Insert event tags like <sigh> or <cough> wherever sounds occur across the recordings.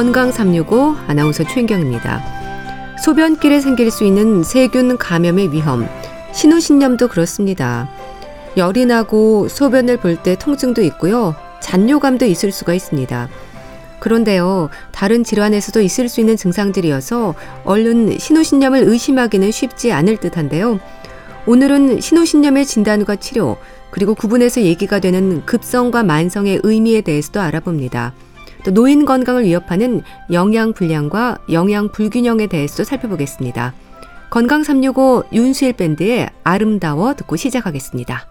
건강 365 아나운서 최인경입니다. 소변길에 생길 수 있는 세균 감염의 위험, 신우신념도 그렇습니다. 열이 나고 소변을 볼 때 통증도 있고요. 잔뇨감도 있을 수가 있습니다. 그런데요, 다른 질환에서도 있을 수 있는 증상들이어서 얼른 신우신념을 의심하기는 쉽지 않을 듯한데요. 오늘은 신우신념의 진단과 치료, 그리고 구분해서 얘기가 되는 급성과 만성의 의미에 대해서도 알아봅니다. 또 노인 건강을 위협하는 영양 불량과 영양 불균형에 대해서도 살펴보겠습니다. 건강 365 윤수일 밴드의 아름다워 듣고 시작하겠습니다.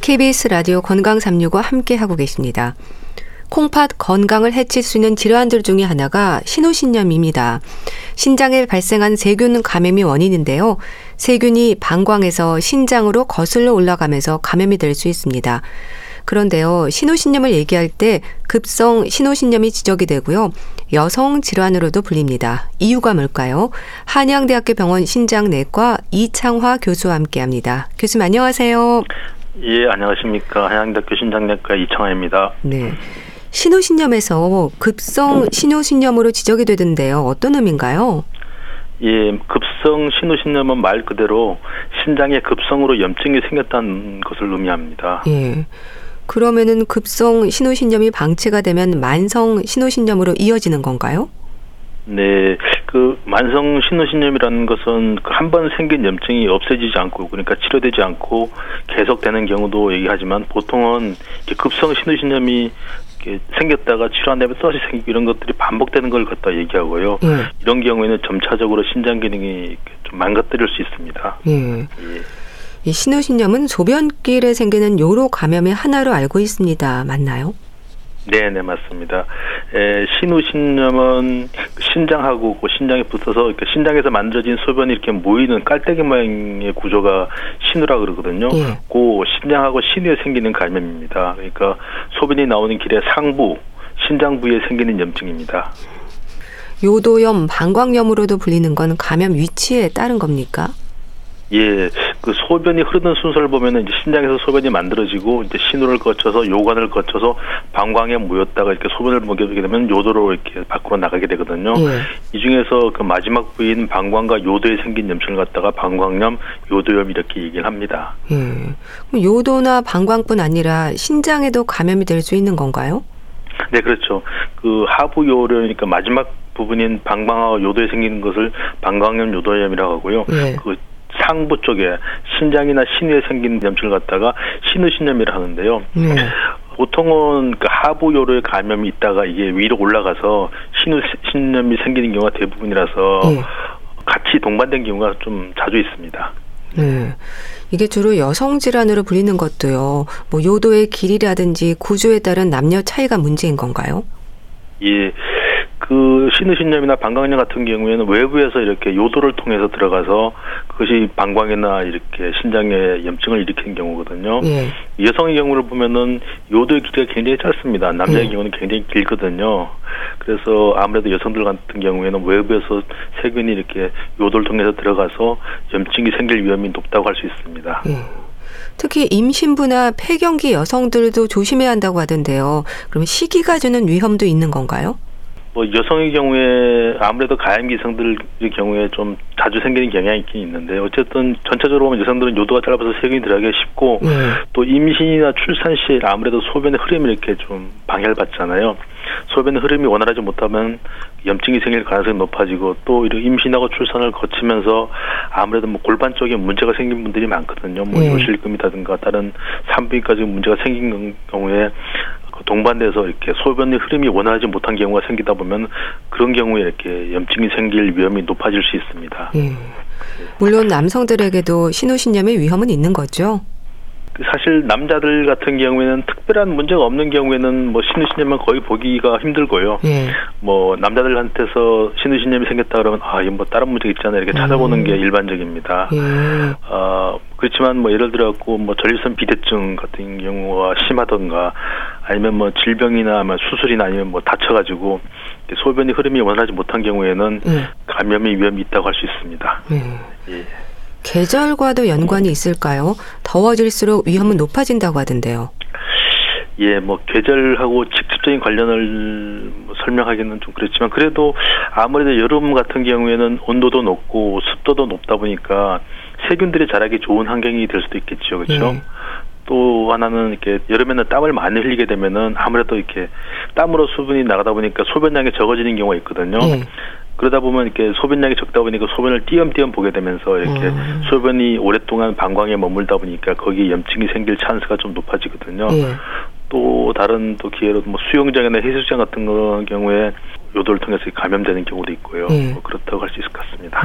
KBS 라디오 건강 365 함께 하고 계십니다. 콩팥 건강을 해칠 수 있는 질환들 중의 하나가 신우신염입니다. 신장에 발생한 세균 감염이 원인인데요. 세균이 방광에서 신장으로 거슬러 올라가면서 감염이 될 수 있습니다. 그런데요, 신우신염을 얘기할 때 급성 신우신염이 지적이 되고요. 여성 질환으로도 불립니다. 이유가 뭘까요? 한양대학교 병원 신장내과 이창화 교수와 함께 합니다. 교수님 안녕하세요. 예, 안녕하십니까. 한양대학교 신장내과 이창화입니다. 네. 신우신염에서 급성 신우신염으로 지적이 되던데요. 어떤 의미인가요? 예, 급성 신우신염은 말 그대로 신장에 급성으로 염증이 생겼다는 것을 의미합니다. 예. 그러면은 급성 신우신염이 방치가 되면 만성 신우신염으로 이어지는 건가요? 네, 그 만성 신우신염이라는 것은 그한번 생긴 염증이 없어지지 않고 그러니까 치료되지 않고 계속되는 경우도 얘기하지만 보통은 급성 신우신염이 생겼다가 치료 안 되면 또 다시 생기고 이런 것들이 반복되는 걸 갖다 얘기하고요. 예. 이런 경우에는 점차적으로 신장 기능이 좀 망가뜨릴 수 있습니다. 예. 예. 이 신우신염은 소변길에 생기는 요로 감염의 하나로 알고 있습니다. 맞나요? 네, 네 맞습니다. 에, 신우신염은 신장하고 그 신장에 붙어서 이렇게 신장에서 만들어진 소변이 이렇게 모이는 깔때기 모양의 구조가 신우라 그러거든요. 예. 그 신장하고 신우에 생기는 감염입니다. 그러니까 소변이 나오는 길의 상부, 신장 부위에 생기는 염증입니다. 요도염, 방광염으로도 불리는 건 감염 위치에 따른 겁니까? 예, 그 소변이 흐르는 순서를 보면은 이제 신장에서 소변이 만들어지고 이제 신호를 거쳐서 요관을 거쳐서 방광에 모였다가 이렇게 소변을 먹여주게 되면 요도로 이렇게 밖으로 나가게 되거든요. 예. 이 중에서 그 마지막 부위인 방광과 요도에 생긴 염증을 갖다가 방광염, 요도염 이렇게 얘기를 합니다. 예. 요도나 방광뿐 아니라 신장에도 감염이 될 수 있는 건가요? 네, 그렇죠. 그 하부 요로니까 마지막 부분인 방광하고 요도에 생기는 것을 방광염 요도염이라고 하고요. 예. 그 상부 쪽에 신장이나 신위에 생긴 염증을 갖다가 신우신염이라 하는데요. 네. 보통은 그 하부 요로에 감염이 있다가 이게 위로 올라가서 신우신염이 생기는 경우가 대부분이라서 네. 같이 동반된 경우가 좀 자주 있습니다. 네. 이게 주로 여성 질환으로 불리는 것도요. 뭐 요도의 길이라든지 구조에 따른 남녀 차이가 문제인 건가요? 예. 그 신우신염이나 방광염 같은 경우에는 외부에서 이렇게 요도를 통해서 들어가서 그것이 방광이나 이렇게 신장에 염증을 일으키는 경우거든요. 예. 여성의 경우를 보면은 요도의 길이가 굉장히 짧습니다. 남자의 예. 경우는 굉장히 길거든요. 그래서 아무래도 여성들 같은 경우에는 외부에서 세균이 이렇게 요도를 통해서 들어가서 염증이 생길 위험이 높다고 할 수 있습니다. 예. 특히 임신부나 폐경기 여성들도 조심해야 한다고 하던데요. 그럼 시기가 주는 위험도 있는 건가요? 뭐 여성의 경우에 아무래도 가임 기성들의 경우에 좀 자주 생기는 경향이 있긴 있는데 어쨌든 전체적으로 보면 여성들은 요도가 짧아서 세균이 들어가기 쉽고 네. 또 임신이나 출산 시 아무래도 소변의 흐름이 이렇게 좀 방해를 받잖아요. 소변의 흐름이 원활하지 못하면 염증이 생길 가능성이 높아지고 또 이런 임신하고 출산을 거치면서 아무래도 뭐 골반 쪽에 문제가 생긴 분들이 많거든요. 뭐 네. 요실금이라든가 다른 산부인과적 문제가 생긴 경우에 동반돼서 이렇게 소변의 흐름이 원활하지 못한 경우가 생기다 보면 그런 경우에 이렇게 염증이 생길 위험이 높아질 수 있습니다. 예. 물론 남성들에게도 신우신염의 위험은 있는 거죠. 사실 남자들 같은 경우에는 특별한 문제가 없는 경우에는 뭐 신우신염은 거의 보기가 힘들고요. 예. 뭐 남자들한테서 신우신염이 생겼다 그러면 아 이거 뭐 다른 문제 있잖아 이렇게 찾아보는 음. 게 일반적입니다. 예. 어, 그렇지만 뭐 예를 들어 갖고 뭐 전립선 비대증 같은 경우가 심하던가 아니면 뭐 질병이나 뭐 수술이나 아니면 뭐 다쳐가지고 소변이 흐름이 원하지 못한 경우에는 예. 감염의 위험이 있다고 할 수 있습니다. 예. 예. 계절과도 연관이 있을까요? 더워질수록 위험은 높아진다고 하던데요. 예, 뭐 계절하고 직접적인 관련을 뭐 설명하기는 좀 그렇지만 그래도 아무래도 여름 같은 경우에는 온도도 높고 습도도 높다 보니까 세균들이 자라기 좋은 환경이 될 수도 있겠죠, 그렇죠? 예. 또 하나는 이렇게 여름에는 땀을 많이 흘리게 되면은 아무래도 이렇게 땀으로 수분이 나가다 보니까 소변량이 적어지는 경우가 있거든요. 예. 그러다 보면 이렇게 소변량이 적다 보니까 소변을 띄엄띄엄 보게 되면서 이렇게 음. 소변이 오랫동안 방광에 머물다 보니까 거기에 염증이 생길 찬스가 좀 높아지거든요. 예. 또 다른 또 기회로 뭐 수영장이나 해수장 같은 경우에 요도를 통해서 감염되는 경우도 있고요. 예. 뭐 그렇다고 할 수 있을 것 같습니다.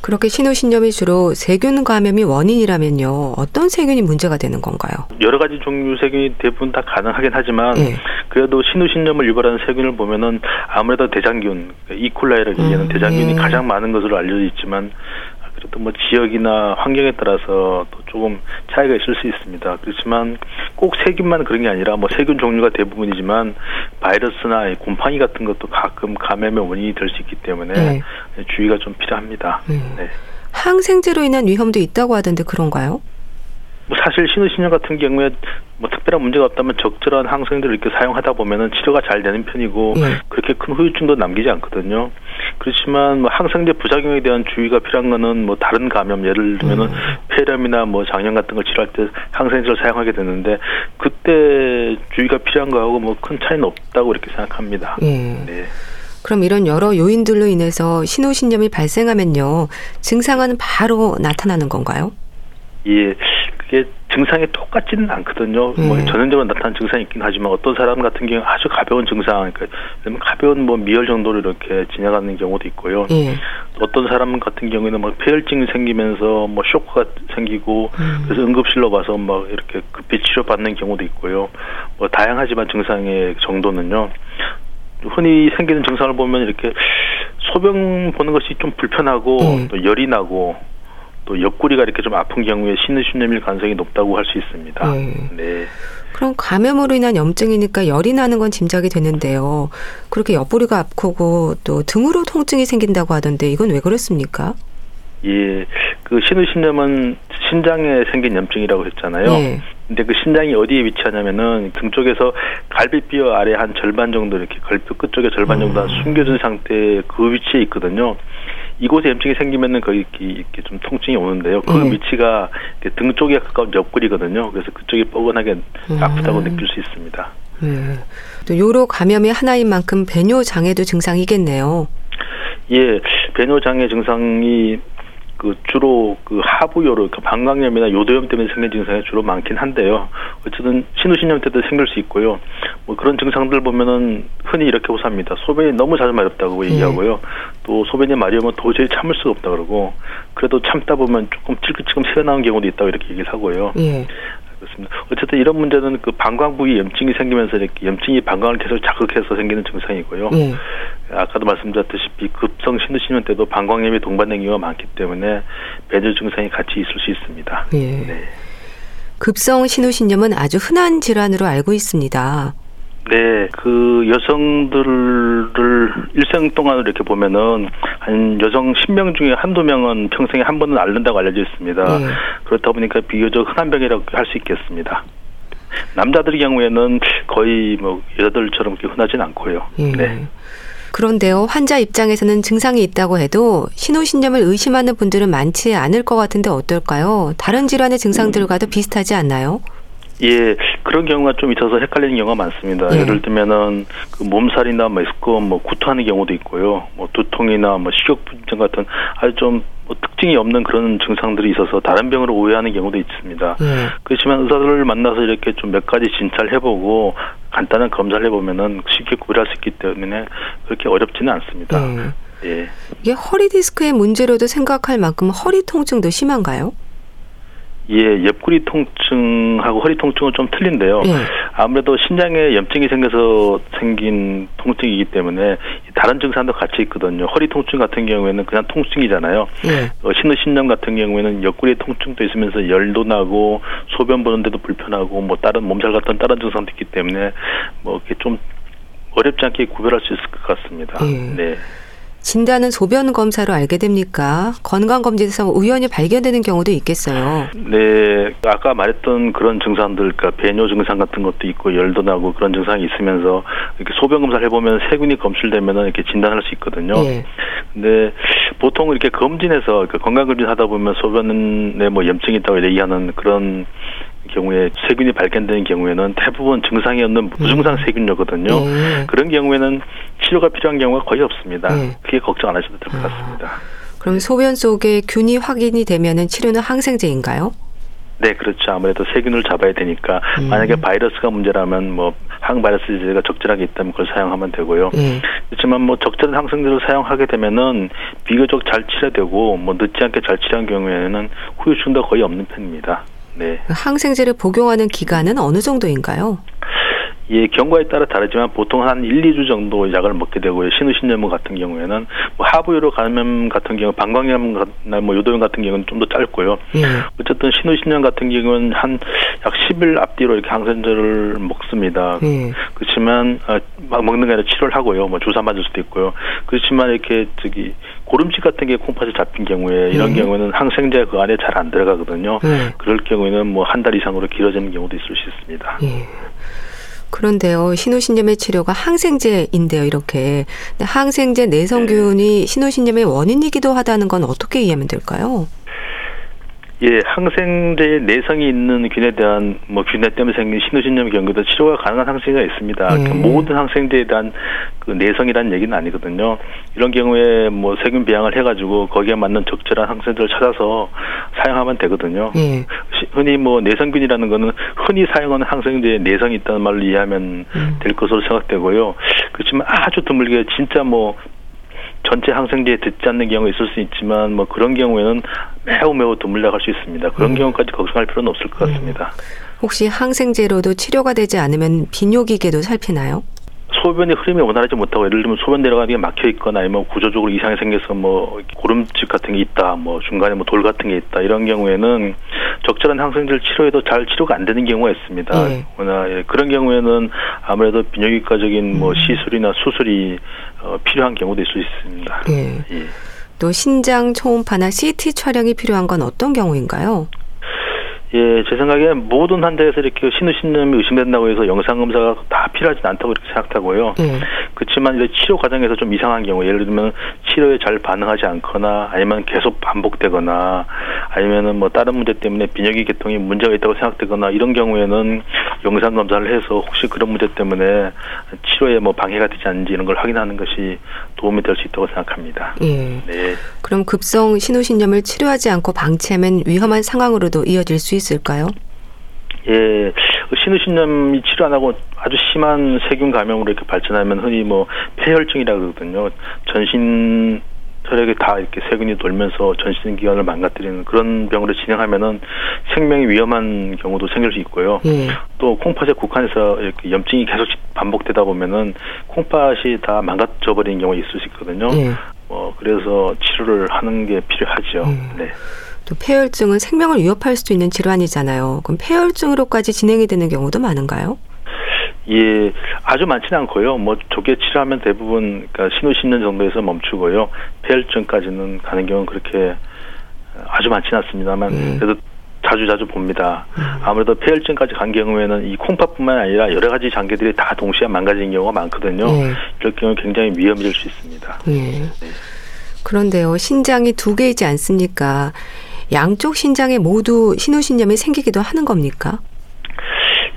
예. 그렇게 신우신염이 주로 세균 감염이 원인이라면요. 어떤 세균이 문제가 되는 건가요? 여러 가지 종류 세균이 대부분 다 가능하긴 하지만 예. 그래도 신우신염을 유발하는 세균을 보면은 아무래도 대장균, 이콜라이를 얘기하는 음, 대장균이 예. 가장 많은 것으로 알려져 있지만 그래도 뭐 지역이나 환경에 따라서 또 조금 차이가 있을 수 있습니다. 그렇지만 꼭 세균만 그런 게 아니라 뭐 세균 종류가 대부분이지만 바이러스나 곰팡이 같은 것도 가끔 감염의 원인이 될 수 있기 때문에 네. 주의가 좀 필요합니다. 네. 네. 항생제로 인한 위험도 있다고 하던데 그런가요? 뭐 사실 신우신염 같은 경우에 뭐 특별한 문제가 없다면 적절한 항생제를 이렇게 사용하다 보면은 치료가 잘 되는 편이고 네. 그렇게 큰 후유증도 남기지 않거든요. 그렇지만 뭐 항생제 부작용에 대한 주의가 필요한 거는 뭐 다른 감염 예를 들면은 음. 폐렴이나 뭐 장염 같은 걸 치료할 때 항생제를 사용하게 되는데 그때 주의가 필요한 거하고 뭐 큰 차이는 없다고 이렇게 생각합니다. 음. 네. 그럼 이런 여러 요인들로 인해서 신우신염이 발생하면요 증상은 바로 나타나는 건가요? 예, 그게 증상이 똑같지는 않거든요. 음. 뭐 전형적으로 나타나는 증상이 있긴 하지만 어떤 사람 같은 경우 아주 가벼운 증상, 그러니까 가벼운 뭐 미열 정도로 이렇게 지나가는 경우도 있고요. 음. 어떤 사람 같은 경우에는 막 폐혈증이 생기면서 뭐 쇼크가 생기고 음. 그래서 응급실로 가서 막 이렇게 급히 치료받는 경우도 있고요. 뭐 다양하지만 증상의 정도는요. 흔히 생기는 증상을 보면 이렇게 소변 보는 것이 좀 불편하고 음. 또 열이 나고 또 옆구리가 이렇게 좀 아픈 경우에 신우신염일 가능성이 높다고 할 수 있습니다. 네. 네. 그럼 감염으로 인한 염증이니까 열이 나는 건 짐작이 되는데요. 그렇게 옆구리가 아프고 또 등으로 통증이 생긴다고 하던데 이건 왜 그렇습니까? 예, 그 신우신염은 신장에 생긴 염증이라고 했잖아요. 예. 근데 그 신장이 어디에 위치하냐면은 등 쪽에서 갈비뼈 아래 한 절반 정도 이렇게 갈비뼈 끝쪽에 절반 정도 음. 숨겨진 상태 그 위치에 있거든요. 이곳에 염증이 생기면은 거기 이렇게 좀 통증이 오는데요. 그 네. 위치가 등 쪽에 가까운 옆구리거든요. 그래서 그쪽이 뻐근하게 음. 아프다고 느낄 수 있습니다. 네. 또 요로 감염의 하나인 만큼 배뇨 장애도 증상이겠네요. 예, 배뇨 장애 증상이 그 주로 그 하부요로 그 방광염이나 요도염 때문에 생긴 증상이 주로 많긴 한데요. 어쨌든 신우신염 때도 생길 수 있고요. 뭐 그런 증상들 보면은 흔히 이렇게 호소합니다. 소변이 너무 자주 마렵다고 예. 얘기하고요. 또 소변이 마려우면 도저히 참을 수가 없다 그러고 그래도 참다 보면 조금 찔끔찔끔 새어나온 경우도 있다고 이렇게 얘기를 하고요. 예. 그렇습니다. 어쨌든 이런 문제는 그 방광 부위 염증이 생기면서 이렇게 염증이 방광을 계속 자극해서 생기는 증상이고요. 예. 아까도 말씀드렸다시피 급성 신우신염 때도 방광염이 동반된 경우가 많기 때문에 배뇨 증상이 같이 있을 수 있습니다. 예. 네. 급성 신우신염은 아주 흔한 질환으로 알고 있습니다. 네, 그 여성들을 일생 동안으로 이렇게 보면은 한 여성 10명 중에 한두 명은 평생에 한 번은 앓는다고 알려져 있습니다. 네. 그렇다 보니까 비교적 흔한 병이라고 할 수 있겠습니다. 남자들의 경우에는 거의 뭐 여자들처럼 흔하진 않고요. 네. 네. 그런데요, 환자 입장에서는 증상이 있다고 해도 신호신염을 의심하는 분들은 많지 않을 것 같은데 어떨까요? 다른 질환의 증상들과도 비슷하지 않나요? 예, 그런 경우가 좀 있어서 헷갈리는 경우가 많습니다. 예. 를 들면은 그 몸살이나 메스꺼 뭐 구토하는 경우도 있고요. 뭐 두통이나 뭐 식욕불정 같은 아주 좀 뭐 특징이 없는 그런 증상들이 있어서 다른 병으로 오해하는 경우도 있습니다. 예. 그렇지만 의사들을 만나서 이렇게 좀 몇 가지 진찰 해보고 간단한 검사를 해보면은 쉽게 구별할 수 있기 때문에 그렇게 어렵지는 않습니다. 예. 예. 이게 허리 디스크의 문제로도 생각할 만큼 허리 통증도 심한가요? 예, 옆구리 통증하고 허리 통증은 좀 틀린데요. 예. 아무래도 신장에 염증이 생겨서 생긴 통증이기 때문에 다른 증상도 같이 있거든요. 허리 통증 같은 경우에는 그냥 통증이잖아요. 예. 어, 신우신장 같은 경우에는 옆구리 통증도 있으면서 열도 나고 소변 보는데도 불편하고 뭐 다른 몸살 같은 다른 증상도 있기 때문에 뭐 이렇게 좀 어렵지 않게 구별할 수 있을 것 같습니다. 예. 네. 진단은 소변 검사로 알게 됩니까? 건강검진에서 우연히 발견되는 경우도 있겠어요. 네, 아까 말했던 그런 증상들, 그러니까 배뇨 증상 같은 것도 있고 열도 나고 그런 증상이 있으면서 이렇게 소변 검사를 해보면 세균이 검출되면은 이렇게 진단할 수 있거든요. 예. 근데 보통 이렇게 검진해서 그 건강검진 하다 보면 소변에 뭐 염증이 있다고 얘기하는 그런 경우에 세균이 발견되는 경우에는 대부분 증상이 없는 무증상 음. 세균이거든요. 네. 그런 경우에는 치료가 필요한 경우가 거의 없습니다. 네. 그게 걱정 안 하셔도 될것 아. 같습니다. 그럼 소변 속에 균이 확인이 되면은 치료는 항생제인가요? 네, 그렇죠. 아무래도 세균을 잡아야 되니까 음. 만약에 바이러스가 문제라면 뭐 항바이러스제가 적절하게 있다면 그걸 사용하면 되고요. 음. 그렇지만 뭐 적절한 항생제를 사용하게 되면은 비교적 잘 치료되고 뭐 늦지 않게 잘 치료한 경우에는 후유증도 거의 없는 편입니다. 네. 항생제를 복용하는 기간은 어느 정도인가요? 예, 경과에 따라 다르지만 보통 한 1, 2주 정도 약을 먹게 되고요. 신우신염 같은 경우에는 뭐 하부유로 감염 같은 경우 방광염이나 뭐 요도염 같은 경우는 좀 더 짧고요. 예. 어쨌든 신우신염 같은 경우는 한 약 10일 앞뒤로 이렇게 항생제를 먹습니다. 예. 그렇지만 아, 막 먹는 게 아니라 치료를 하고요. 뭐 주사 맞을 수도 있고요. 그렇지만 이렇게 저기 고름치 같은 게 콩팥에 잡힌 경우에 이런 예. 경우에는 항생제 그 안에 잘 안 들어가거든요. 예. 그럴 경우에는 뭐 한 달 이상으로 길어지는 경우도 있을 수 있습니다. 예. 그런데요, 신우신염의 치료가 항생제인데요, 이렇게. 항생제 내성균이 네. 신우신염의 원인이기도 하다는 건 어떻게 이해하면 될까요? 예, 항생제 내성이 있는 균에 대한 뭐 균에 때문에 생긴 신우신염 경우도 치료가 가능한 항생제가 있습니다. 예. 모든 항생제에 대한 그 내성이라는 얘기는 아니거든요. 이런 경우에 뭐 세균 배양을 해가지고 거기에 맞는 적절한 항생제를 찾아서 사용하면 되거든요. 예. 흔히 뭐 내성균이라는 거는 흔히 사용하는 항생제에 내성이 있다는 말로 이해하면 음. 될 것으로 생각되고요. 그렇지만 아주 드물게 진짜 뭐 전체 항생제에 듣지 않는 경우가 있을 수 있지만 뭐 그런 경우에는 매우 매우 드물다고 할수 있습니다. 그런 음. 경우까지 걱정할 필요는 없을 것 같습니다. 음. 혹시 항생제로도 치료가 되지 않으면 비뇨기계도 살피나요? 소변의 흐름이 원활하지 못하고 예를 들면 소변 내려가는 게 막혀 있거나 아니면 구조적으로 이상이 생겨서 뭐 고름집 같은 게 있다, 뭐 중간에 뭐 돌 같은 게 있다 이런 경우에는 적절한 항생제를 치료해도 잘 치료가 안 되는 경우가 있습니다. 네. 예, 그런 경우에는 아무래도 비뇨기과적인 뭐 음. 시술이나 수술이 어, 필요한 경우도 있을 수 있습니다. 네. 예. 또 신장 초음파나 CT 촬영이 필요한 건 어떤 경우인가요? 예, 제 생각에 모든 환자에서 이렇게 신우신염이 의심된다고 해서 영상 검사가 다 필요하지 않다고 이렇게 생각하고요. 예. 그렇지만 이제 치료 과정에서 좀 이상한 경우, 예를 들면 치료에 잘 반응하지 않거나 아니면 계속 반복되거나 아니면은 뭐 다른 문제 때문에 비뇨기 계통이 문제가 있다고 생각되거나 이런 경우에는 영상 검사를 해서 혹시 그런 문제 때문에 치료에 뭐 방해가 되지 않는지 이런 걸 확인하는 것이 도움이 될 수 있다고 생각합니다. 예. 네. 그럼 급성 신우신염을 치료하지 않고 방치하면 위험한 상황으로도 이어질 수 있을까요? 예, 신우신염이 치료 안 하고 아주 심한 세균 감염으로 이렇게 발전하면 흔히 뭐 폐혈증이라 그러거든요. 전신 혈액에 다 이렇게 세균이 돌면서 전신 기관을 망가뜨리는 그런 병으로 진행하면은 생명이 위험한 경우도 생길 수 있고요. 예. 또 콩팥에 국한해서 이렇게 염증이 계속 반복되다 보면은 콩팥이 다 망가져 버리는 경우가 있을 수 있거든요. 예. 어 그래서 치료를 하는 게 필요하죠. 예. 네. 또 폐혈증은 생명을 위협할 수도 있는 질환이잖아요. 그럼 폐혈증으로까지 진행이 되는 경우도 많은가요? 예, 아주 많지는 않고요. 뭐 조개 치료하면 대부분 그러니까 신호 신는 정도에서 멈추고요. 폐혈증까지는 가는 경우는 그렇게 아주 많지는 않습니다만 음. 그래도 자주 자주 봅니다. 음. 아무래도 폐혈증까지 간 경우에는 이 콩팥뿐만 아니라 여러 가지 장기들이 다 동시에 망가지는 경우가 많거든요. 네. 이럴 경우 굉장히 위험해질 수 있습니다. 네. 네. 그런데요, 신장이 두 개이지 않습니까? 양쪽 신장에 모두 신우신염이 생기기도 하는 겁니까?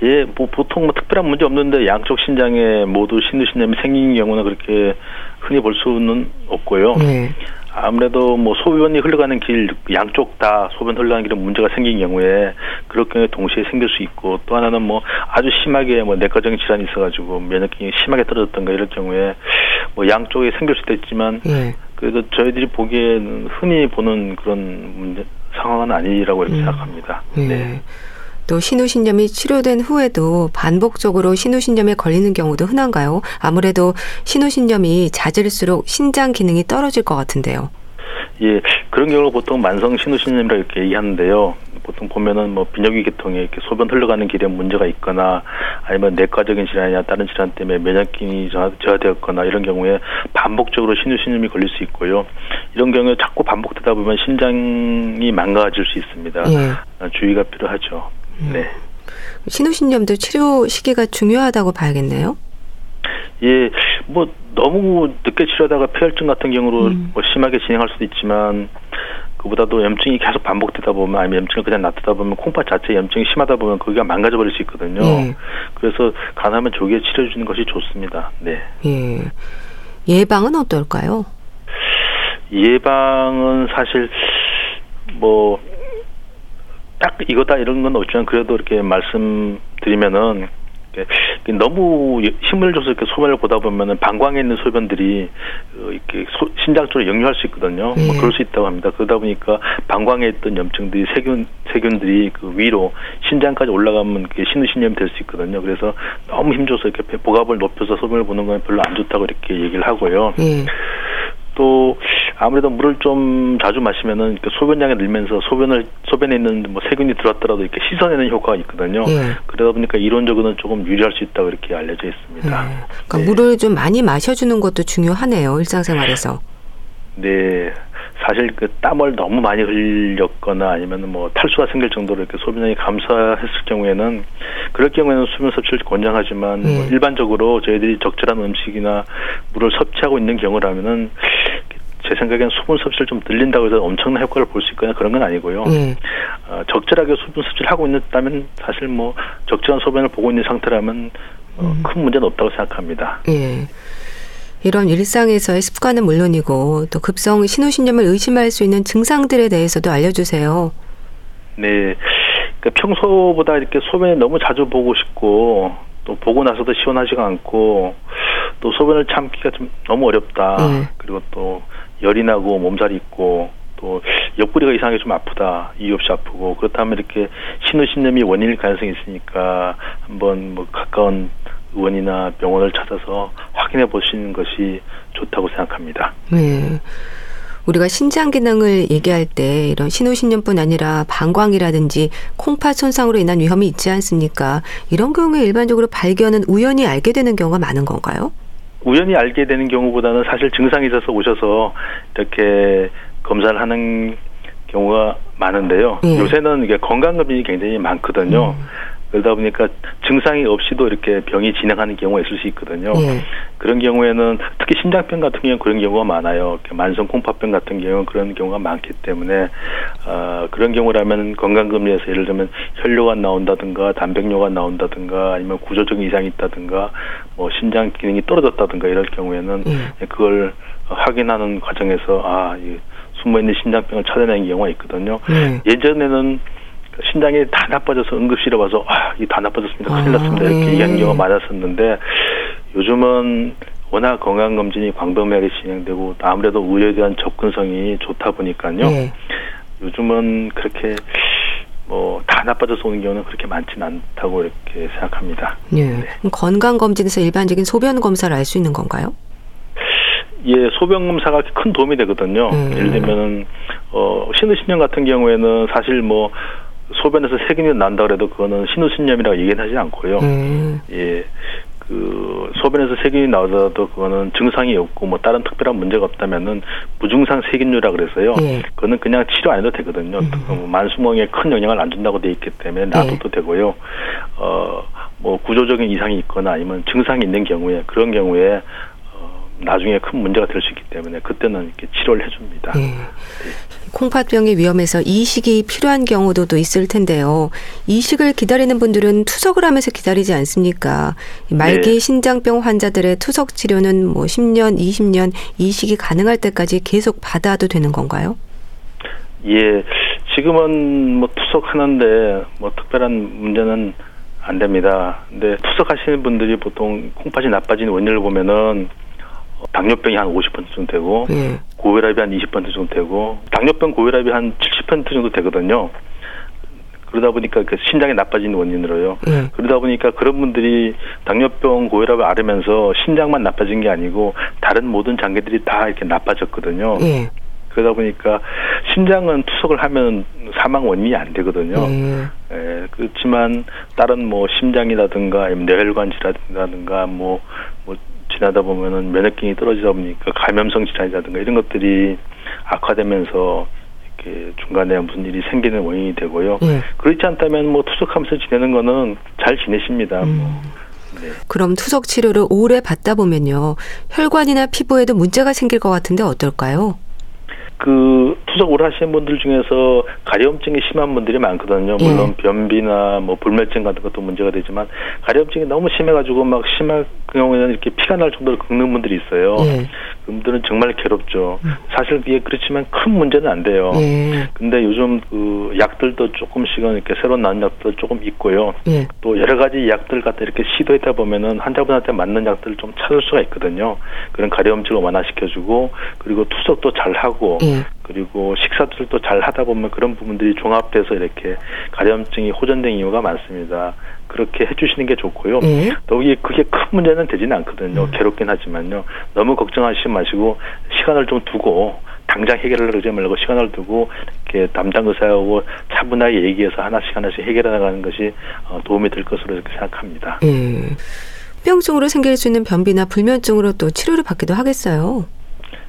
예, 뭐 보통 뭐 특별한 문제 없는데 양쪽 신장에 모두 신우신염이 생긴 경우는 그렇게 흔히 볼 수는 없고요. 네. 아무래도 뭐 소변이 흘러가는 길 양쪽 다 소변 흘러가는 길에 문제가 생긴 경우에 그럴 경우에 동시에 생길 수 있고 또 하나는 뭐 아주 심하게 뭐 내과적인 질환이 있어가지고 면역력이 심하게 떨어졌던가 이럴 경우에 뭐 양쪽에 생길 수도 있지만 네. 그래도 저희들이 보기에는 흔히 보는 그런 문제 상황은 아니라고 이렇게 음. 생각합니다. 네. 네. 또 신우신염이 치료된 후에도 반복적으로 신우신염에 걸리는 경우도 흔한가요? 아무래도 신우신염이 잦을수록 신장 기능이 떨어질 것 같은데요. 예, 그런 경우 보통 만성 신우신염이라고 이렇게 얘기하는데요. 보통 보면은 뭐 비뇨기 계통에 이렇게 소변 흘러가는 길에 문제가 있거나 아니면 내과적인 질환이나 다른 질환 때문에 면역기능이 저하되었거나 이런 경우에 반복적으로 신우신염이 걸릴 수 있고요. 이런 경우에 자꾸 반복되다 보면 신장이 망가질 수 있습니다. 예. 주의가 필요하죠. 음. 네. 신우신염도 치료 시기가 중요하다고 봐야겠네요. 예, 뭐 너무 늦게 치료하다가 폐혈증 같은 경우로 음. 뭐 심하게 진행할 수도 있지만 그보다도 염증이 계속 반복되다 보면 아니면 염증을 그냥 놔두다 보면 콩팥 자체 염증이 심하다 보면 거기가 망가져 버릴 수 있거든요. 예. 그래서 가능하면 조기에 치료해 주는 것이 좋습니다. 네. 예. 예방은 어떨까요? 예방은 사실 뭐 딱 이거다 이런 건 없지만 그래도 이렇게 말씀드리면은 너무 힘을 줘서 이렇게 소변을 보다 보면은 방광에 있는 소변들이 어, 이렇게 소, 신장 쪽으로 역류할 수 있거든요. 뭐 네. 뭐 그럴 수 있다고 합니다. 그러다 보니까 방광에 있던 염증들이 세균 세균들이 그 위로 신장까지 올라가면 신우신염이 될 수 있거든요. 그래서 너무 힘줘서 이렇게 복압을 높여서 소변을 보는 건 별로 안 좋다고 이렇게 얘기를 하고요. 네. 또 아무래도 물을 좀 자주 마시면은 그 소변량이 늘면서 소변을 소변에 있는 뭐 세균이 들어왔더라도 이렇게 씻어내는 효과가 있거든요. 예. 그러다 보니까 이론적으로는 조금 유리할 수 있다고 이렇게 알려져 있습니다. 예. 그러니까 네. 물을 좀 많이 마셔주는 것도 중요하네요 일상생활에서. 네. 사실 그 땀을 너무 많이 흘렸거나 아니면 뭐 탈수가 생길 정도로 이렇게 소변량이 감소했을 경우에는 그럴 경우에는 수면 섭취를 권장하지만 뭐 네. 뭐 일반적으로 저희들이 적절한 음식이나 물을 섭취하고 있는 경우라면은 제 생각엔 수분 섭취를 좀 늘린다고 해서 엄청난 효과를 볼 수 있거나 그런 건 아니고요. 네. 어, 적절하게 수분 섭취를 하고 있다면 사실 뭐 적절한 소변을 보고 있는 상태라면 어, 음. 큰 문제는 없다고 생각합니다. 네. 이런 일상에서의 습관은 물론이고 또 급성 신우신염을 의심할 수 있는 증상들에 대해서도 알려주세요. 네. 그러니까 평소보다 이렇게 소변을 너무 자주 보고 싶고 또 보고 나서도 시원하지가 않고 또 소변을 참기가 좀 너무 어렵다. 네. 그리고 또 열이 나고 몸살이 있고 또 옆구리가 이상하게 좀 아프다 이유 없이 아프고 그렇다면 이렇게 신우신염이 원인일 가능성이 있으니까 한번 뭐 가까운 의원이나 병원을 찾아서 확인해 보시는 것이 좋다고 생각합니다. 네. 우리가 신장 기능을 얘기할 때 이런 신우신염뿐 아니라 방광이라든지 콩팥 손상으로 인한 위험이 있지 않습니까? 이런 경우에 일반적으로 발견은 우연히 알게 되는 경우가 많은 건가요? 우연히 알게 되는 경우보다는 사실 증상이 있어서 오셔서 이렇게 검사를 하는 경우가 많은데요. 예. 요새는 이게 건강검진이 굉장히 많거든요. 음. 그러다 보니까 증상이 없이도 이렇게 병이 진행하는 경우가 있을 수 있거든요. 예. 그런 경우에는 특히 심장병 같은 경우는 그런 경우가 많아요. 만성 콩팥병 같은 경우는 그런 경우가 많기 때문에 어, 그런 경우라면 건강검진에서 예를 들면 혈뇨가 나온다든가 단백뇨가 나온다든가 아니면 구조적인 이상이 있다든가 뭐 신장 기능이 떨어졌다든가 이럴 경우에는 예. 그걸 확인하는 과정에서 아, 이 숨어 있는 신장병을 찾아내는 경우가 있거든요. 예. 예전에는 신장이 다 나빠져서 응급실에 와서 아, 이다 나빠졌습니다. 큰일 났습니다. 이렇게 아, 예. 얘기하는 경우가 많았었는데 요즘은 워낙 건강 검진이 광범위하게 진행되고 아무래도 의료에 대한 접근성이 좋다 보니까요. 예. 요즘은 그렇게 뭐 다 나빠져서 오는 경우는 그렇게 많지는 않다고 이렇게 생각합니다. 예. 네. 건강 검진에서 일반적인 소변 검사를 알 수 있는 건가요? 예, 소변 검사가 큰 도움이 되거든요. 음. 예를 들면은 어 신의신령 같은 경우에는 사실 뭐 소변에서 세균이 난다 그래도 그거는 신우신염이라고 얘기는 하지 않고요. 음. 예. 그 소변에서 세균이 나오더라도 그거는 증상이 없고 뭐 다른 특별한 문제가 없다면은 무증상 세균류라 그래서요. 예. 그거는 그냥 치료 안 해도 되거든요. 음. 뭐 만수멍에 큰 영향을 안 준다고 돼 있기 때문에 놔둬도 예. 되고요. 어뭐 구조적인 이상이 있거나 아니면 증상이 있는 경우에 그런 경우에 어 나중에 큰 문제가 될 수 있기 때문에 그때는 이렇게 치료를 해줍니다. 예. 네. 콩팥병의 위험에서 이식이 필요한 경우도 또 있을 텐데요. 이식을 기다리는 분들은 투석을 하면서 기다리지 않습니까? 말기 네. 신장병 환자들의 투석 치료는 뭐 10년, 20년 이식이 가능할 때까지 계속 받아도 되는 건가요? 예, 지금은 뭐 투석하는데 뭐 특별한 문제는 안 됩니다. 근데 투석하시는 분들이 보통 콩팥이 나빠진 원인을 보면은 당뇨병이 한 50% 정도 되고 예. 고혈압이 한 20% 정도 되고 당뇨병 고혈압이 한 70% 정도 되거든요. 그러다 보니까 그 신장이 나빠지는 원인으로요. 예. 그러다 보니까 그런 분들이 당뇨병 고혈압을 앓으면서 신장만 나빠진 게 아니고 다른 모든 장기들이 다 이렇게 나빠졌거든요. 예. 그러다 보니까 심장은 투석을 하면 사망 원인이 안 되거든요. 네. 예, 그렇지만 다른 뭐 심장이라든가 뇌혈관 질환이라든가 뭐뭐 뭐 지나다 보면은 면역력이 떨어지다 보니까 감염성 질환이라든가 이런 것들이 악화되면서 이렇게 중간에 무슨 일이 생기는 원인이 되고요. 네. 그렇지 않다면 뭐 투석하면서 지내는 거는 잘 지내십니다. 뭐. 음. 뭐. 네. 그럼 투석 치료를 오래 받다 보면요. 혈관이나 피부에도 문제가 생길 것 같은데 어떨까요? 그 투석 오래 하시는 분들 중에서 가려움증이 심한 분들이 많거든요. 예. 물론 예. 변비나 뭐 불면증 같은 것도 문제가 되지만 가려움증이 너무 심해가지고 막 심 할 경우에는 이렇게 피가 날 정도로 긁는 분들이 있어요. 예. 그분들은 정말 괴롭죠. 음. 사실 이게 그렇지만 큰 문제는 안 돼요. 예. 근데 요즘 그 약들도 조금씩은 이렇게 새로 나온 약들 조금 있고요. 예. 또 여러 가지 약들 갖다 이렇게 시도했다 보면은 환자분한테 맞는 약들을 좀 찾을 수가 있거든요. 그런 가려움증을 완화시켜주고 그리고 투석도 잘 하고 예. 그리고 식사들도 잘 하다 보면 그런 부분들이 종합돼서 이렇게 가려움증이 호전된 이유가 많습니다. 그렇게 해주시는 게 좋고요. 예. 또 이게 그게 큰 문제는 되지는 않거든요. 음. 괴롭긴 하지만요. 너무 걱정하시지 마시고 시간을 좀 두고 당장 해결을 하지 말고 시간을 두고 이렇게 담당 의사하고 차분하게 얘기해서 하나씩 하나씩 해결해 나가는 것이 어, 도움이 될 것으로 생각합니다. 예. 병증으로 생길 수 있는 변비나 불면증으로 또 치료를 받기도 하겠어요.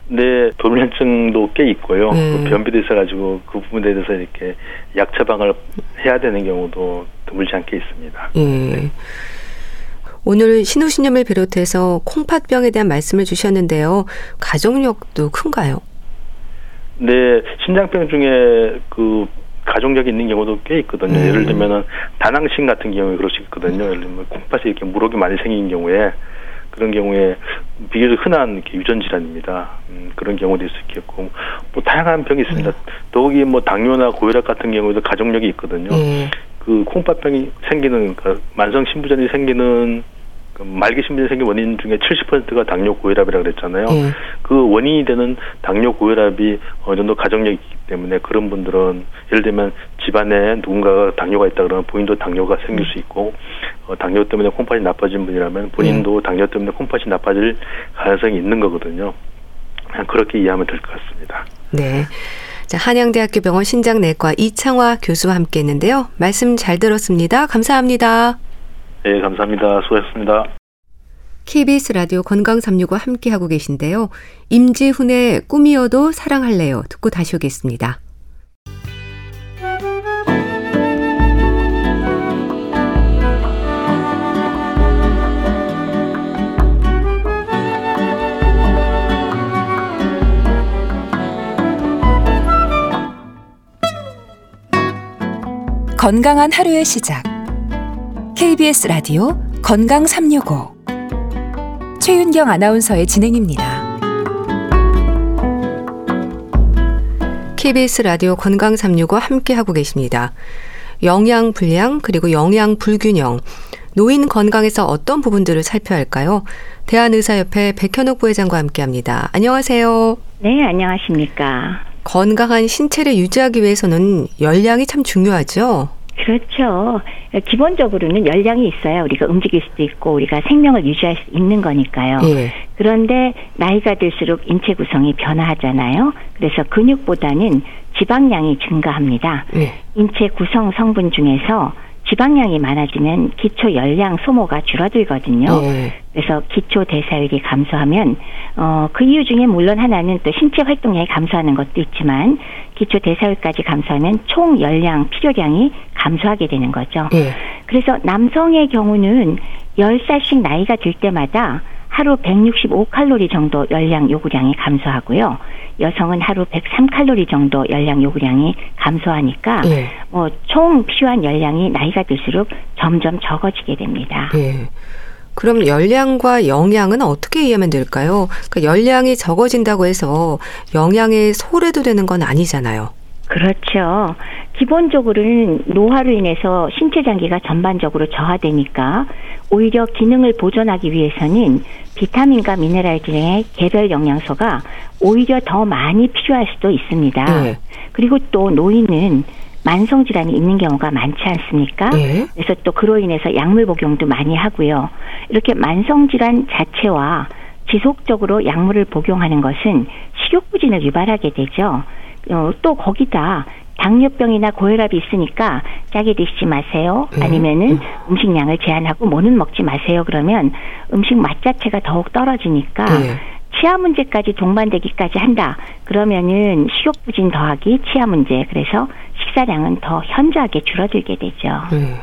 네, 돌면증도 꽤 있고요. 음. 그 변비도 있어가지고 그 부분에 대해서 이렇게 약 처방을 해야 되는 경우도 드물지 않게 있습니다. 음. 오늘 신우신염을 비롯해서 콩팥병에 대한 말씀을 주셨는데요. 가족력도 큰가요? 네, 신장병 중에 그 가족력이 있는 경우도 꽤 있거든요. 음. 예를 들면은 다낭신 같은 경우에 그럴 수 있거든요. 예를 들면 콩팥이 이렇게 물혹이 많이 생긴 경우에 그런 경우에 비교적 흔한 유전 질환입니다. 음, 그런 경우도 있을 수 있겠고 뭐 다양한 병이 있습니다. 네. 더욱이 뭐 당뇨나 고혈압 같은 경우에도 가족력이 있거든요. 네. 그 콩팥병이 생기는 그 만성 신부전이 생기는 그 말기 신부전이 생긴 원인 중에 70%가 당뇨 고혈압이라 고 그랬잖아요. 네. 그 원인이 되는 당뇨 고혈압이 어느 정도 가족력이 있기 때문에 그런 분들은 예를 들면 집안에 누군가가 당뇨가 있다 그러면 본인도 당뇨가 생길 수 있고 어, 당뇨 때문에 콩팥이 나빠진 분이라면 본인도 네. 당뇨 때문에 콩팥이 나빠질 가능성이 있는 거거든요. 그냥 그렇게 이해하면 될 것 같습니다. 네. 자, 한양대학교 병원 신장내과 이창화 교수와 함께 했는데요. 말씀 잘 들었습니다. 감사합니다. 네, 감사합니다. 수고하셨습니다. KBS 라디오 건강 365 함께 하고 계신데요. 임지훈의 꿈이어도 사랑할래요. 듣고 다시 오겠습니다. 건강한 하루의 시작. KBS 라디오 건강 365. 최윤경 아나운서의 진행입니다. KBS 라디오 건강 365 함께 하고 계십니다. 영양 불량 그리고 영양 불균형. 노인 건강에서 어떤 부분들을 살펴야 할까요? 대한의사협회 백현옥 부회장과 함께 합니다. 안녕하세요. 네, 안녕하십니까. 건강한 신체를 유지하기 위해서는 열량이 참 중요하죠. 그렇죠. 기본적으로는 열량이 있어야 우리가 움직일 수도 있고 우리가 생명을 유지할 수 있는 거니까요. 예. 그런데 나이가 들수록 인체 구성이 변화하잖아요. 그래서 근육보다는 지방량이 증가합니다. 예. 인체 구성 성분 중에서 지방량이 많아지면 기초 열량 소모가 줄어들거든요. 네. 그래서 기초 대사율이 감소하면 어, 그 이유 중에 물론 하나는 또 신체 활동량이 감소하는 것도 있지만 기초 대사율까지 감소하면 총 열량 필요량이 감소하게 되는 거죠. 네. 그래서 남성의 경우는 10살씩 나이가 들 때마다 하루 165칼로리 정도 열량 요구량이 감소하고요. 여성은 하루 103칼로리 정도 열량 요구량이 감소하니까 네. 뭐총 필요한 열량이 나이가 들수록 점점 적어지게 됩니다. 네. 그럼 열량과 영양은 어떻게 이해하면 될까요? 그러니까 열량이 적어진다고 해서 영양에 소홀해도 되는 건 아니잖아요. 그렇죠. 기본적으로는 노화로 인해서 신체 장기가 전반적으로 저하되니까 오히려 기능을 보존하기 위해서는 비타민과 미네랄 등의 개별 영양소가 오히려 더 많이 필요할 수도 있습니다. 네. 그리고 또 노인은 만성 질환이 있는 경우가 많지 않습니까? 네. 그래서 또 그로 인해서 약물 복용도 많이 하고요. 이렇게 만성 질환 자체와 지속적으로 약물을 복용하는 것은 식욕 부진을 유발하게 되죠. 어, 또 거기다 당뇨병이나 고혈압이 있으니까 짜게 드시지 마세요. 음. 아니면은 음식량을 제한하고 뭐는 먹지 마세요. 그러면 음식 맛 자체가 더욱 떨어지니까 네. 치아 문제까지 동반되기까지 한다. 그러면은 식욕 부진 더하기 치아 문제. 그래서 식사량은 더 현저하게 줄어들게 되죠. 네.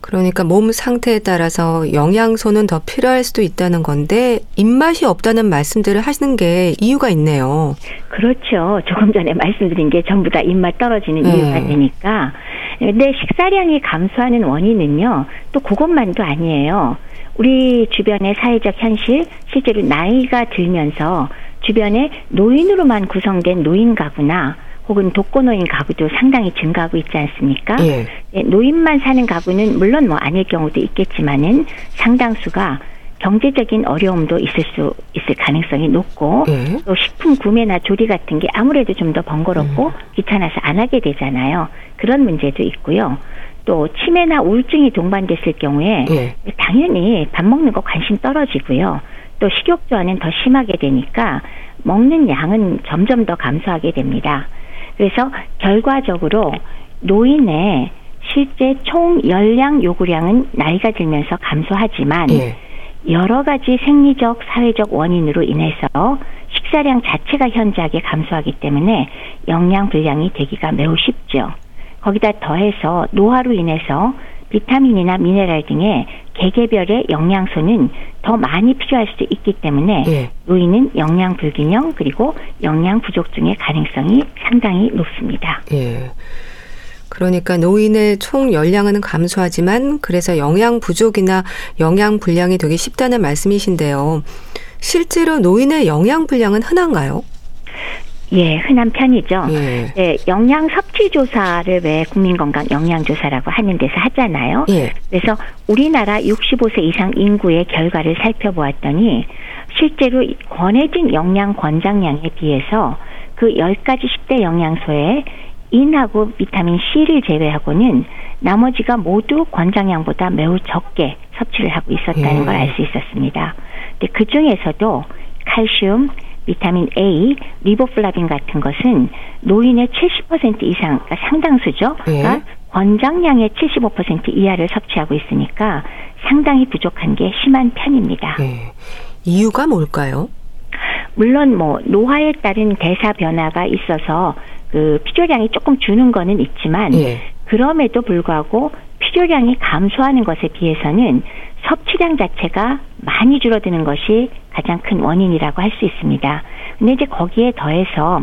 그러니까 몸 상태에 따라서 영양소는 더 필요할 수도 있다는 건데 입맛이 없다는 말씀들을 하시는 게 이유가 있네요. 그렇죠. 조금 전에 말씀드린 게 전부 다 입맛 떨어지는 네. 이유가 되니까. 근데 식사량이 감소하는 원인은요. 또 그것만도 아니에요. 우리 주변의 사회적 현실, 실제로 나이가 들면서 주변에 노인으로만 구성된 노인 가구나 혹은 독거노인 가구도 상당히 증가하고 있지 않습니까? 예. 네, 노인만 사는 가구는 물론 뭐 아닐 경우도 있겠지만은 상당수가 경제적인 어려움도 있을 수 있을 가능성이 높고 예. 또 식품 구매나 조리 같은 게 아무래도 좀 더 번거롭고 음. 귀찮아서 안 하게 되잖아요. 그런 문제도 있고요. 또 치매나 우울증이 동반됐을 경우에 예. 당연히 밥 먹는 거 관심 떨어지고요. 또 식욕 저하는 더 심하게 되니까 먹는 양은 점점 더 감소하게 됩니다. 그래서 결과적으로 노인의 실제 총 열량 요구량은 나이가 들면서 감소하지만 예. 여러 가지 생리적, 사회적 원인으로 인해서 식사량 자체가 현저하게 감소하기 때문에 영양 불량이 되기가 매우 쉽죠. 거기다 더해서 노화로 인해서 비타민이나 미네랄 등의 개개별의 영양소는 더 많이 필요할 수도 있기 때문에 예. 노인은 영양 불균형 그리고 영양 부족 등의 가능성이 상당히 높습니다. 예. 그러니까 노인의 총 열량은 감소하지만 그래서 영양 부족이나 영양 불량이 되기 쉽다는 말씀이신데요. 실제로 노인의 영양 불량은 흔한가요? 예, 흔한 편이죠. 예. 네, 영양 섭취 조사를 왜 국민건강 영양조사라고 하는 데서 하잖아요. 예. 그래서 우리나라 65세 이상 인구의 결과를 살펴보았더니 실제로 권해진 영양 권장량에 비해서 그 10가지 10대 영양소에 인하고 비타민 C를 제외하고는 나머지가 모두 권장량보다 매우 적게 섭취를 하고 있었다는 예. 걸알 수 있었습니다. 근데 그 중에서도 칼슘, 비타민 A, 리보플라빈 같은 것은 노인의 70% 이상, 그러니까 상당수죠. 네. 그러니까 권장량의 75% 이하를 섭취하고 있으니까 상당히 부족한 게 심한 편입니다. 네. 이유가 뭘까요? 물론 뭐 노화에 따른 대사 변화가 있어서 그 필요량이 조금 주는 거는 있지만 네. 그럼에도 불구하고 필요량이 감소하는 것에 비해서는 섭취량 자체가 많이 줄어드는 것이 가장 큰 원인이라고 할 수 있습니다. 근데 이제 거기에 더해서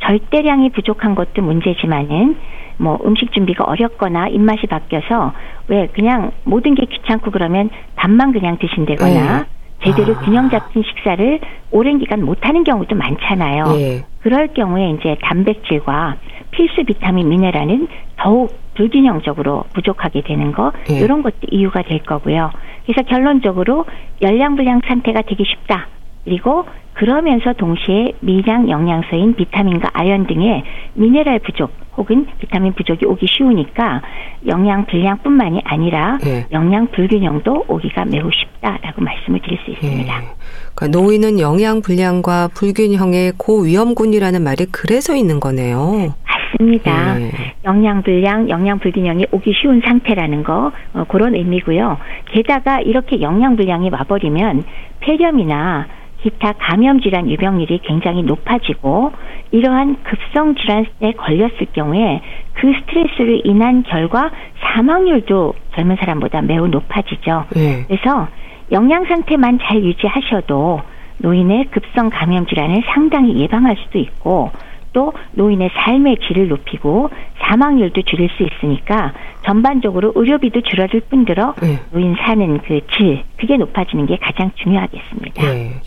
절대량이 부족한 것도 문제지만은 뭐 음식 준비가 어렵거나 입맛이 바뀌어서 왜 그냥 모든 게 귀찮고 그러면 밥만 그냥 드신다거나 네. 제대로 아. 균형 잡힌 식사를 오랜 기간 못 하는 경우도 많잖아요. 네. 그럴 경우에 이제 단백질과 필수 비타민 미네랄은 더욱 불균형적으로 부족하게 되는 거 네. 이런 것도 이유가 될 거고요. 그래서 결론적으로 열량 불량 상태가 되기 쉽다. 그리고 그러면서 동시에 미량 영양소인 비타민과 아연 등의 미네랄 부족 혹은 비타민 부족이 오기 쉬우니까 영양 불량뿐만이 아니라 네. 영양 불균형도 오기가 매우 쉽다라고 말씀을 드릴 수 있습니다. 네. 그러니까 노인은 영양 불량과 불균형의 고위험군이라는 말이 그래서 있는 거네요. 맞습니다. 네. 영양 불량, 영양 불균형이 오기 쉬운 상태라는 거 어, 그런 의미고요. 게다가 이렇게 영양 불량이 와버리면 폐렴이나 기타 감염 질환 유병률이 굉장히 높아지고 이러한 급성 질환에 걸렸을 경우에 그 스트레스를 인한 결과 사망률도 젊은 사람보다 매우 높아지죠. 네. 그래서 영양 상태만 잘 유지하셔도 노인의 급성 감염 질환을 상당히 예방할 수도 있고 또 노인의 삶의 질을 높이고 사망률도 줄일 수 있으니까 전반적으로 의료비도 줄어들 뿐더러 네. 노인 사는 그 질 그게 높아지는 게 가장 중요하겠습니다. 네.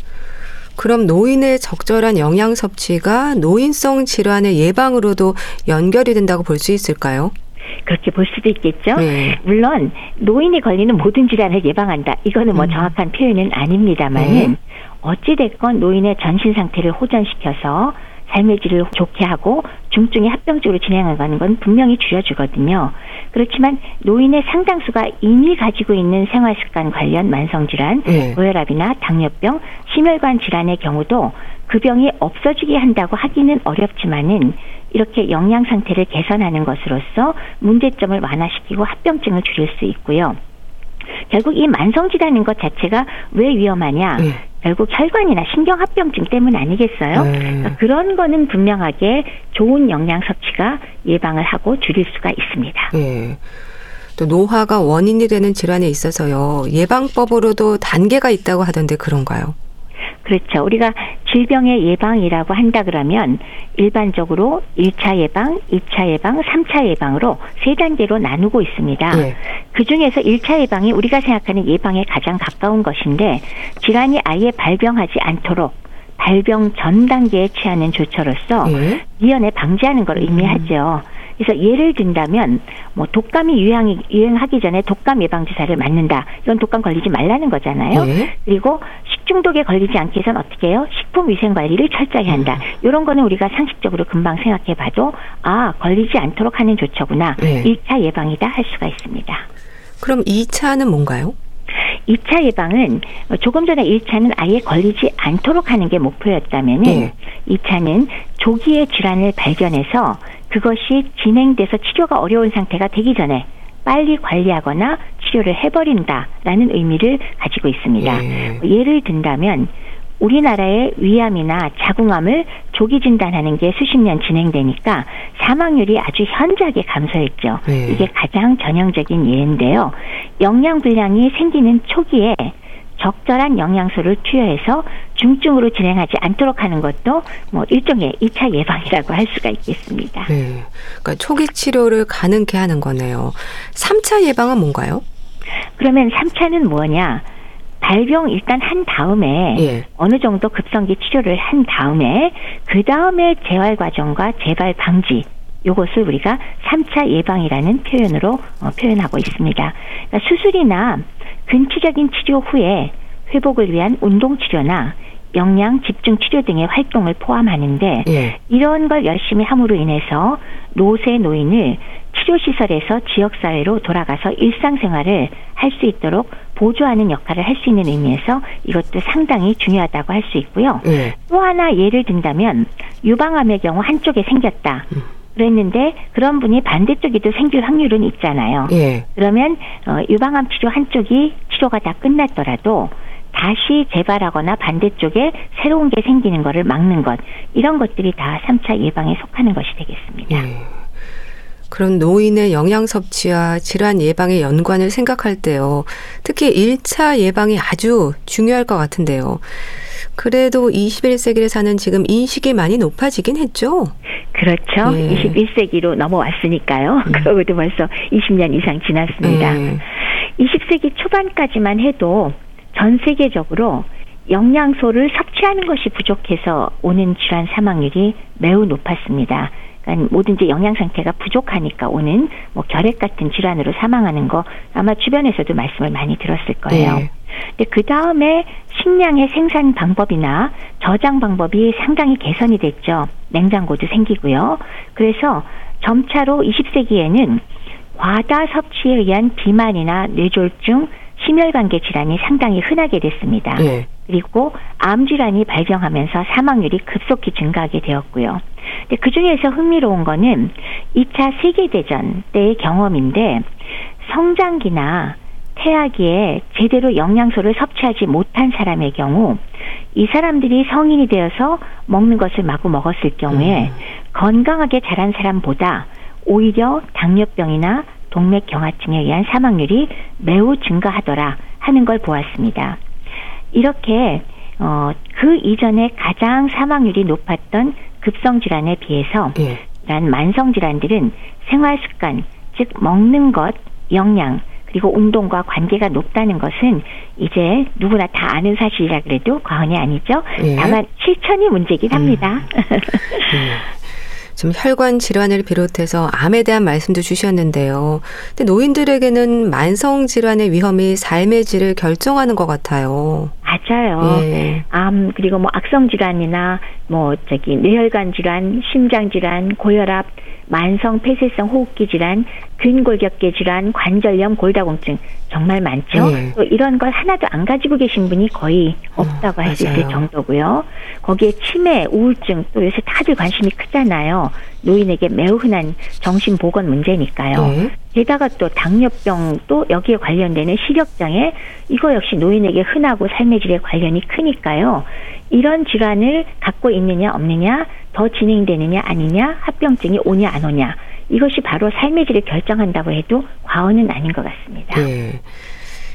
그럼 노인의 적절한 영양 섭취가 노인성 질환의 예방으로도 연결이 된다고 볼 수 있을까요? 그렇게 볼 수도 있겠죠. 네. 물론 노인이 걸리는 모든 질환을 예방한다. 이거는 뭐 음. 정확한 표현은 아닙니다만은 네. 어찌 됐건 노인의 전신 상태를 호전시켜서 삶의 질을 좋게 하고 중증에 합병적으로 진행하는 건 분명히 줄여주거든요. 그렇지만 노인의 상당수가 이미 가지고 있는 생활 습관 관련 만성 질환, 네. 고혈압이나 당뇨병, 심혈관 질환의 경우도 그 병이 없어지게 한다고 하기는 어렵지만은 이렇게 영양 상태를 개선하는 것으로서 문제점을 완화시키고 합병증을 줄일 수 있고요. 결국 이 만성 질환인 것 자체가 왜 위험하냐? 네. 결국 혈관이나 신경합병증 때문 아니겠어요? 네. 그러니까 그런 거는 분명하게 좋은 영양 섭취가 예방을 하고 줄일 수가 있습니다. 네. 또 노화가 원인이 되는 질환에 있어서요. 예방법으로도 단계가 있다고 하던데 그런가요? 그렇죠. 우리가 질병의 예방이라고 한다 그러면 일반적으로 1차 예방, 2차 예방, 3차 예방으로 세 단계로 나누고 있습니다. 네. 그 중에서 1차 예방이 우리가 생각하는 예방에 가장 가까운 것인데 질환이 아예 발병하지 않도록 발병 전 단계에 취하는 조처로서 네. 미연에 방지하는 걸 의미하죠. 음. 그래서 예를 든다면 뭐 독감이 유행이 유행하기 전에 독감 예방 주사를 맞는다. 이건 독감 걸리지 말라는 거잖아요. 네. 그리고 식중독에 걸리지 않게 해서는 어떻게 해요? 식품 위생 관리를 철저히 한다. 음. 이런 거는 우리가 상식적으로 금방 생각해 봐도 아, 걸리지 않도록 하는 조처구나. 네. 1차 예방이다 할 수가 있습니다. 그럼 2차는 뭔가요? 2차 예방은 조금 전에 1차는 아예 걸리지 않도록 하는 게 목표였다면은 네. 2차는 조기에 질환을 발견해서 그것이 진행돼서 치료가 어려운 상태가 되기 전에 빨리 관리하거나 치료를 해버린다라는 의미를 가지고 있습니다. 예. 예를 든다면 우리나라의 위암이나 자궁암을 조기 진단하는 게 수십 년 진행되니까 사망률이 아주 현저하게 감소했죠. 네. 이게 가장 전형적인 예인데요. 영양 불량이 생기는 초기에 적절한 영양소를 투여해서 중증으로 진행하지 않도록 하는 것도 뭐 일종의 2차 예방이라고 할 수가 있겠습니다. 네. 그러니까 초기 치료를 가능케 하는 거네요. 3차 예방은 뭔가요? 그러면 3차는 뭐냐? 발병 일단 한 다음에 예. 어느 정도 급성기 치료를 한 다음에 그 다음에 재활 과정과 재발 방지 요것을 우리가 3차 예방이라는 표현으로 어, 표현하고 있습니다. 그러니까 수술이나 근치적인 치료 후에 회복을 위한 운동 치료나 영양 집중 치료 등의 활동을 포함하는데 예. 이런 걸 열심히 함으로 인해서 노쇠 노인을 치료 시설에서 지역 사회로 돌아가서 일상생활을 할 수 있도록 보조하는 역할을 할 수 있는 의미에서 이것도 상당히 중요하다고 할 수 있고요. 예. 또 하나 예를 든다면 유방암의 경우 한쪽에 생겼다. 음. 그랬는데 그런 분이 반대쪽에도 생길 확률은 있잖아요. 예. 그러면 어, 유방암 치료 한쪽이 치료가 다 끝났더라도 다시 재발하거나 반대쪽에 새로운 게 생기는 것을 막는 것 이런 것들이 다 3차 예방에 속하는 것이 되겠습니다. 예. 그런 노인의 영양 섭취와 질환 예방의 연관을 생각할 때요. 특히 1차 예방이 아주 중요할 것 같은데요. 그래도 21세기를 사는 지금 인식이 많이 높아지긴 했죠. 그렇죠. 예. 21세기로 넘어왔으니까요. 음. <laughs> 그러고도 벌써 20년 이상 지났습니다. 예. 20세기 초반까지만 해도 전 세계적으로 영양소를 섭취하는 것이 부족해서 오는 질환 사망률이 매우 높았습니다. 그러니까 뭐든지 영양 상태가 부족하니까 오는 뭐 결핵 같은 질환으로 사망하는 거 아마 주변에서도 말씀을 많이 들었을 거예요. 네. 근데 그 다음에 식량의 생산 방법이나 저장 방법이 상당히 개선이 됐죠. 냉장고도 생기고요. 그래서 점차로 20세기에는 과다 섭취에 의한 비만이나 뇌졸중, 심혈관계 질환이 상당히 흔하게 됐습니다. 네. 그리고 암 질환이 발병하면서 사망률이 급속히 증가하게 되었고요. 근데 그 중에서 흥미로운 거는 2차 세계 대전 때의 경험인데 성장기나 태아기에 제대로 영양소를 섭취하지 못한 사람의 경우 이 사람들이 성인이 되어서 먹는 것을 마구 먹었을 경우에 음. 건강하게 자란 사람보다 오히려 당뇨병이나 동맥경화증에 의한 사망률이 매우 증가하더라 하는 걸 보았습니다. 이렇게 어, 그 이전에 가장 사망률이 높았던 급성 질환에 비해서 예. 이러한 만성 질환들은 생활 습관, 즉 먹는 것, 영양, 그리고 운동과 관계가 높다는 것은 이제 누구나 다 아는 사실이라 그래도 과언이 아니죠. 예. 다만 실천이 문제긴 합니다. 음. <laughs> 예. 지금 혈관 질환을 비롯해서 암에 대한 말씀도 주셨는데요. 근데 노인들에게는 만성 질환의 위험이 삶의 질을 결정하는 것 같아요. 맞아요. 예. 암 그리고 뭐 악성 질환이나 뭐 저기 뇌혈관 질환, 심장 질환, 고혈압, 만성 폐쇄성 호흡기 질환, 근골격계 질환, 관절염, 골다공증 정말 많죠. 네. 또 이런 걸 하나도 안 가지고 계신 분이 거의 없다고 어, 할수 있을 정도고요. 거기에 치매, 우울증 또 요새 다들 관심이 크잖아요. 노인에게 매우 흔한 정신 보건 문제니까요. 네. 게다가 또 당뇨병도 여기에 관련되는 시력장애 이거 역시 노인에게 흔하고 삶의 질에 관련이 크니까요. 이런 질환을 갖고 있느냐 없느냐 더 진행되느냐 아니냐 합병증이 오냐 안 오냐 이것이 바로 삶의 질을 결정한다고 해도 과언은 아닌 것 같습니다. 네.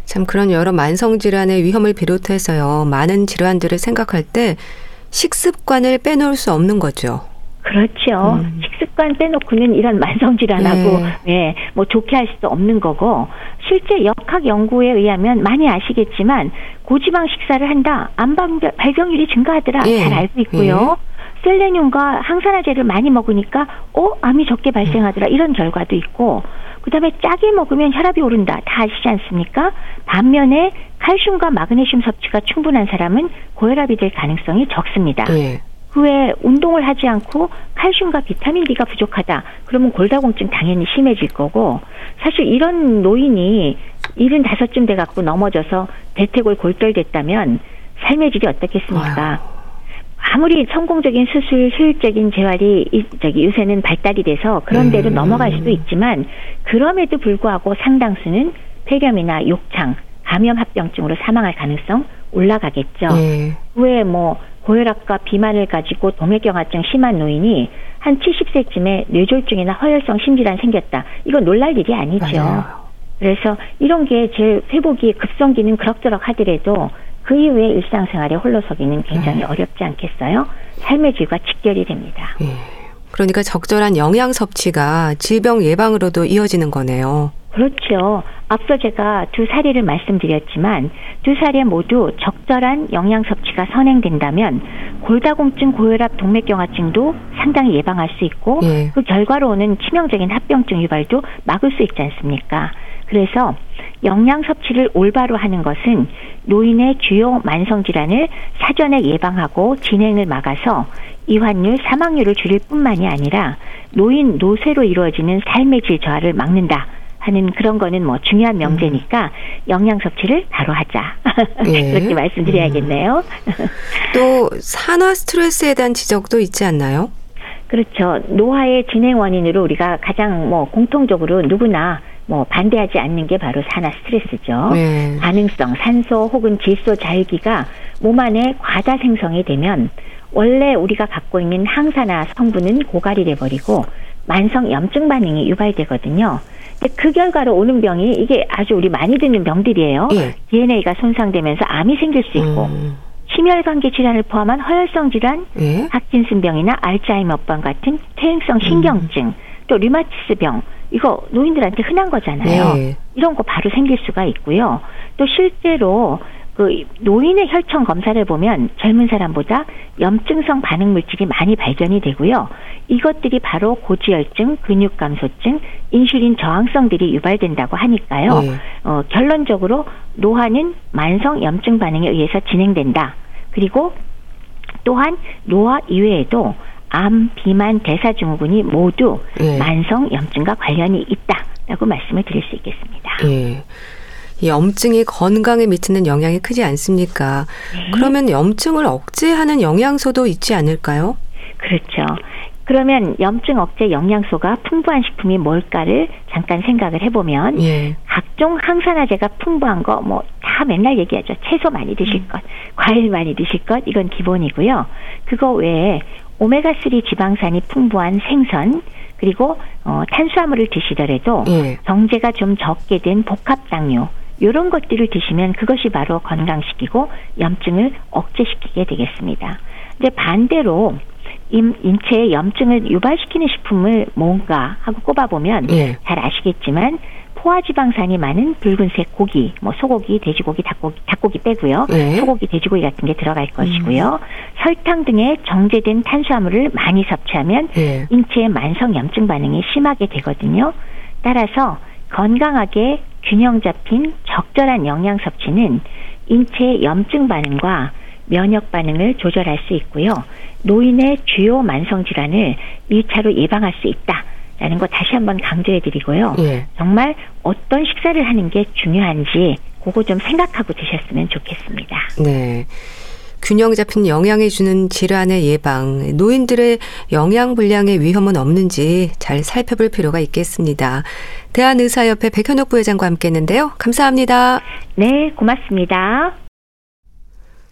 참 그런 여러 만성 질환의 위험을 비롯해서요. 많은 질환들을 생각할 때 식습관을 빼놓을 수 없는 거죠. 그렇죠. 음. 식습관 빼놓고는 이런 만성 질환하고 네. 네, 뭐 좋게 할 수도 없는 거고 실제 역학 연구에 의하면 많이 아시겠지만 고지방 식사를 한다 암 발병률이 증가하더라 네. 잘 알고 있고요. 네. 셀레늄과 항산화제를 많이 먹으니까 어 암이 적게 발생하더라 이런 결과도 있고 그다음에 짜게 먹으면 혈압이 오른다 다 아시지 않습니까? 반면에 칼슘과 마그네슘 섭취가 충분한 사람은 고혈압이 될 가능성이 적습니다. 네. 그외 운동을 하지 않고 칼슘과 비타민 D가 부족하다. 그러면 골다공증 당연히 심해질 거고 사실 이런 노인이 일흔 다섯쯤 돼 갖고 넘어져서 대퇴골 골절됐다면 삶의 질이 어떻겠습니까? 아유. 아무리 성공적인 수술 효율적인 재활이 저기 요새는 발달이 돼서 그런 데로 음. 넘어갈 수도 있지만 그럼에도 불구하고 상당수는 폐렴이나 욕창, 감염 합병증으로 사망할 가능성 올라가겠죠. 네. 후에 뭐 고혈압과 비만을 가지고 동맥경화증 심한 노인이 한 70세쯤에 뇌졸중이나 허혈성 심질환 생겼다. 이거 놀랄 일이 아니죠. 맞아요. 그래서 이런 게 제 회복이 급성기는 그럭저럭 하더라도 그 이후에 일상생활에 홀로서기는 굉장히 네. 어렵지 않겠어요? 삶의 질과 직결이 됩니다. 네. 그러니까 적절한 영양 섭취가 질병 예방으로도 이어지는 거네요. 그렇죠. 앞서 제가 두 사례를 말씀드렸지만 두 사례 모두 적절한 영양 섭취가 선행된다면 골다공증, 고혈압, 동맥경화증도 상당히 예방할 수 있고 예. 그 결과로 오는 치명적인 합병증 유발도 막을 수 있지 않습니까? 그래서 영양 섭취를 올바로 하는 것은 노인의 주요 만성 질환을 사전에 예방하고 진행을 막아서 이환율, 사망률을 줄일 뿐만이 아니라 노인 노쇠로 이루어지는 삶의 질 저하를 막는다. 하는 그런 거는 뭐 중요한 음. 명제니까 음. 영양 섭취를 바로 하자. 네. <laughs> 그렇게 말씀드려야겠네요. 음. 또 산화 스트레스에 대한 지적도 있지 않나요? 그렇죠. 노화의 진행 원인으로 우리가 가장 뭐 공통적으로 누구나 뭐 반대하지 않는 게 바로 산화 스트레스죠. 네. 반응성 산소 혹은 질소 자유기가 몸 안에 과다 생성이 되면 원래 우리가 갖고 있는 항산화 성분은 고갈이 돼 버리고 만성 염증 반응이 유발되거든요. 그 결과로 오는 병이 이게 아주 우리 많이 듣는 병들이에요. 예. DNA가 손상되면서 암이 생길 수 있고 음. 심혈관계 질환을 포함한 허혈성 질환, 예? 파킨슨병이나 알츠하이머병 같은 퇴행성 신경증, 음. 또 류마티스병 이거 노인들한테 흔한 거잖아요. 네. 이런 거 바로 생길 수가 있고요. 또 실제로 그 노인의 혈청 검사를 보면 젊은 사람보다 염증성 반응 물질이 많이 발견이 되고요. 이것들이 바로 고지혈증, 근육 감소증, 인슐린 저항성들이 유발된다고 하니까요. 네. 어, 결론적으로 노화는 만성 염증 반응에 의해서 진행된다. 그리고 또한 노화 이외에도 암, 비만, 대사증후군이 모두 네. 만성 염증과 관련이 있다라고 말씀을 드릴 수 있겠습니다. 네. 염증이 건강에 미치는 영향이 크지 않습니까? 네. 그러면 염증을 억제하는 영양소도 있지 않을까요? 그렇죠. 그러면 염증 억제 영양소가 풍부한 식품이 뭘까를 잠깐 생각을 해보면 예. 각종 항산화제가 풍부한 거 뭐 다 맨날 얘기하죠. 채소 많이 드실 음. 것, 과일 많이 드실 것 이건 기본이고요. 그거 외에 오메가3 지방산이 풍부한 생선 그리고 어, 탄수화물을 드시더라도 예. 정제가 좀 적게 된 복합 당류 이런 것들을 드시면 그것이 바로 건강시키고 염증을 억제시키게 되겠습니다. 이제 반대로 인체에 염증을 유발시키는 식품을 뭔가 하고 꼽아보면 예. 잘 아시겠지만 포화지방산이 많은 붉은색 고기, 뭐 소고기, 돼지고기, 닭고기, 닭고기 빼고요. 네. 소고기, 돼지고기 같은 게 들어갈 것이고요. 음. 설탕 등의 정제된 탄수화물을 많이 섭취하면 네. 인체의 만성 염증 반응이 심하게 되거든요. 따라서 건강하게 균형 잡힌 적절한 영양 섭취는 인체의 염증 반응과 면역 반응을 조절할 수 있고요. 노인의 주요 만성 질환을 1차로 예방할 수 있다. 거 다시 한번 강조해 드리고요. 예. 정말 어떤 식사를 하는 게 중요한지 그거 좀 생각하고 드셨으면 좋겠습니다. 네. 균형 잡힌 영양이 주는 질환의 예방, 노인들의 영양 불량의 위험은 없는지 잘 살펴볼 필요가 있겠습니다. 대한의사협회 백현옥 부회장과 함께 했는데요. 감사합니다. 네, 고맙습니다.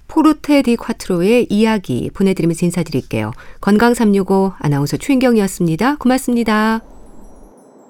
포르테 디 콰트로의 이야기 보내드리면서 인사드릴게요. 건강365 아나운서 최인경이었습니다. 고맙습니다.